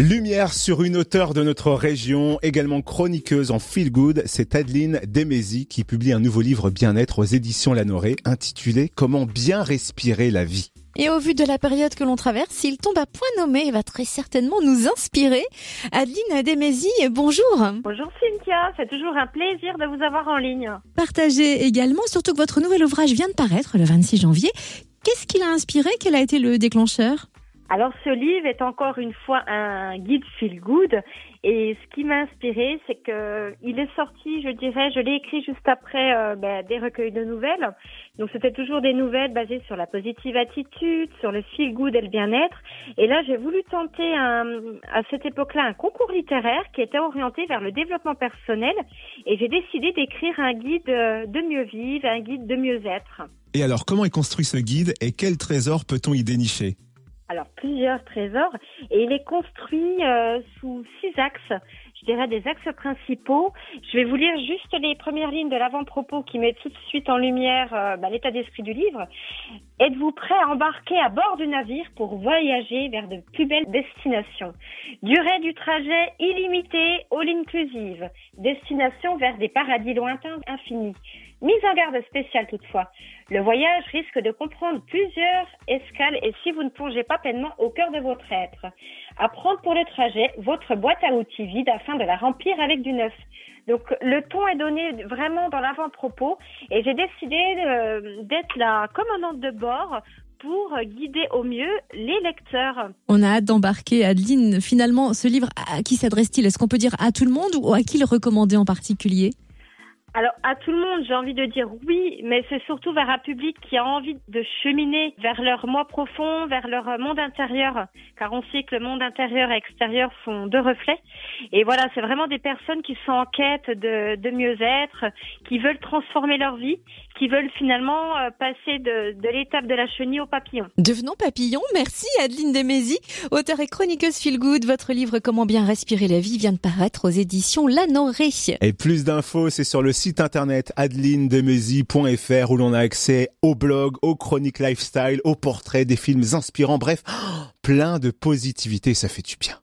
Lumière sur une auteure de notre région, également chroniqueuse en feel good, c'est Adeline Demézy qui publie un nouveau livre bien-être aux éditions Lanoré intitulé Comment bien respirer la vie. Et au vu de la période que l'on traverse, s'il tombe à point nommé, il va très certainement nous inspirer. Adeline Demézy, bonjour. Bonjour Cynthia, c'est toujours un plaisir de vous avoir en ligne. Partagez également, surtout que votre nouvel ouvrage vient de paraître le 26 janvier. Qu'est-ce qui l'a inspiré? Quel a été le déclencheur? Alors ce livre est encore une fois un guide feel good et ce qui m'a inspiré c'est que il est sorti, je dirais, je l'ai écrit juste après euh, ben, des recueils de nouvelles. Donc c'était toujours des nouvelles basées sur la positive attitude, sur le feel good et le bien-être. Et là j'ai voulu tenter un, à cette époque-là un concours littéraire qui était orienté vers le développement personnel et j'ai décidé d'écrire un guide de mieux vivre, un guide de mieux être. Et alors comment est construit ce guide et quel trésor peut-on y dénicher? Alors plusieurs trésors et il est construit euh, sous six axes. Je dirais des axes principaux. Je vais vous lire juste les premières lignes de l'avant-propos qui met tout de suite en lumière euh, bah, l'état d'esprit du livre. Êtes-vous prêt à embarquer à bord du navire pour voyager vers de plus belles destinations? Durée du trajet illimitée, all inclusive. Destination vers des paradis lointains infinis. Mise en garde spéciale toutefois. Le voyage risque de comprendre plusieurs escales et si vous ne plongez pas pleinement au cœur de votre être. Apprendre pour le trajet votre boîte à outils vide afin de la remplir avec du neuf. Donc le ton est donné vraiment dans l'avant-propos et j'ai décidé euh, d'être la commandante de bord pour guider au mieux les lecteurs. On a hâte d'embarquer, Adeline. Finalement, ce livre, à qui s'adresse-t-il? Est-ce qu'on peut dire à tout le monde ou à qui le recommander en particulier? Alors à tout le monde, j'ai envie de dire oui, mais c'est surtout vers un public qui a envie de cheminer vers leur moi profond, vers leur monde intérieur, car on sait que le monde intérieur et extérieur sont deux reflets. Et voilà, c'est vraiment des personnes qui sont en quête de, de mieux-être, qui veulent transformer leur vie, qui veulent finalement euh, passer de, de l'étape de la chenille au papillon. Devenons papillon. Merci Adeline Demézy, auteure et chroniqueuse Feel Good. Votre livre Comment bien respirer la vie vient de paraître aux éditions Lanoré. Et plus d'infos, c'est sur le site internet adelinedemezi.fr où l'on a accès au blog, aux chroniques lifestyle, aux portraits, des films inspirants, bref, plein de positivité, ça fait du bien.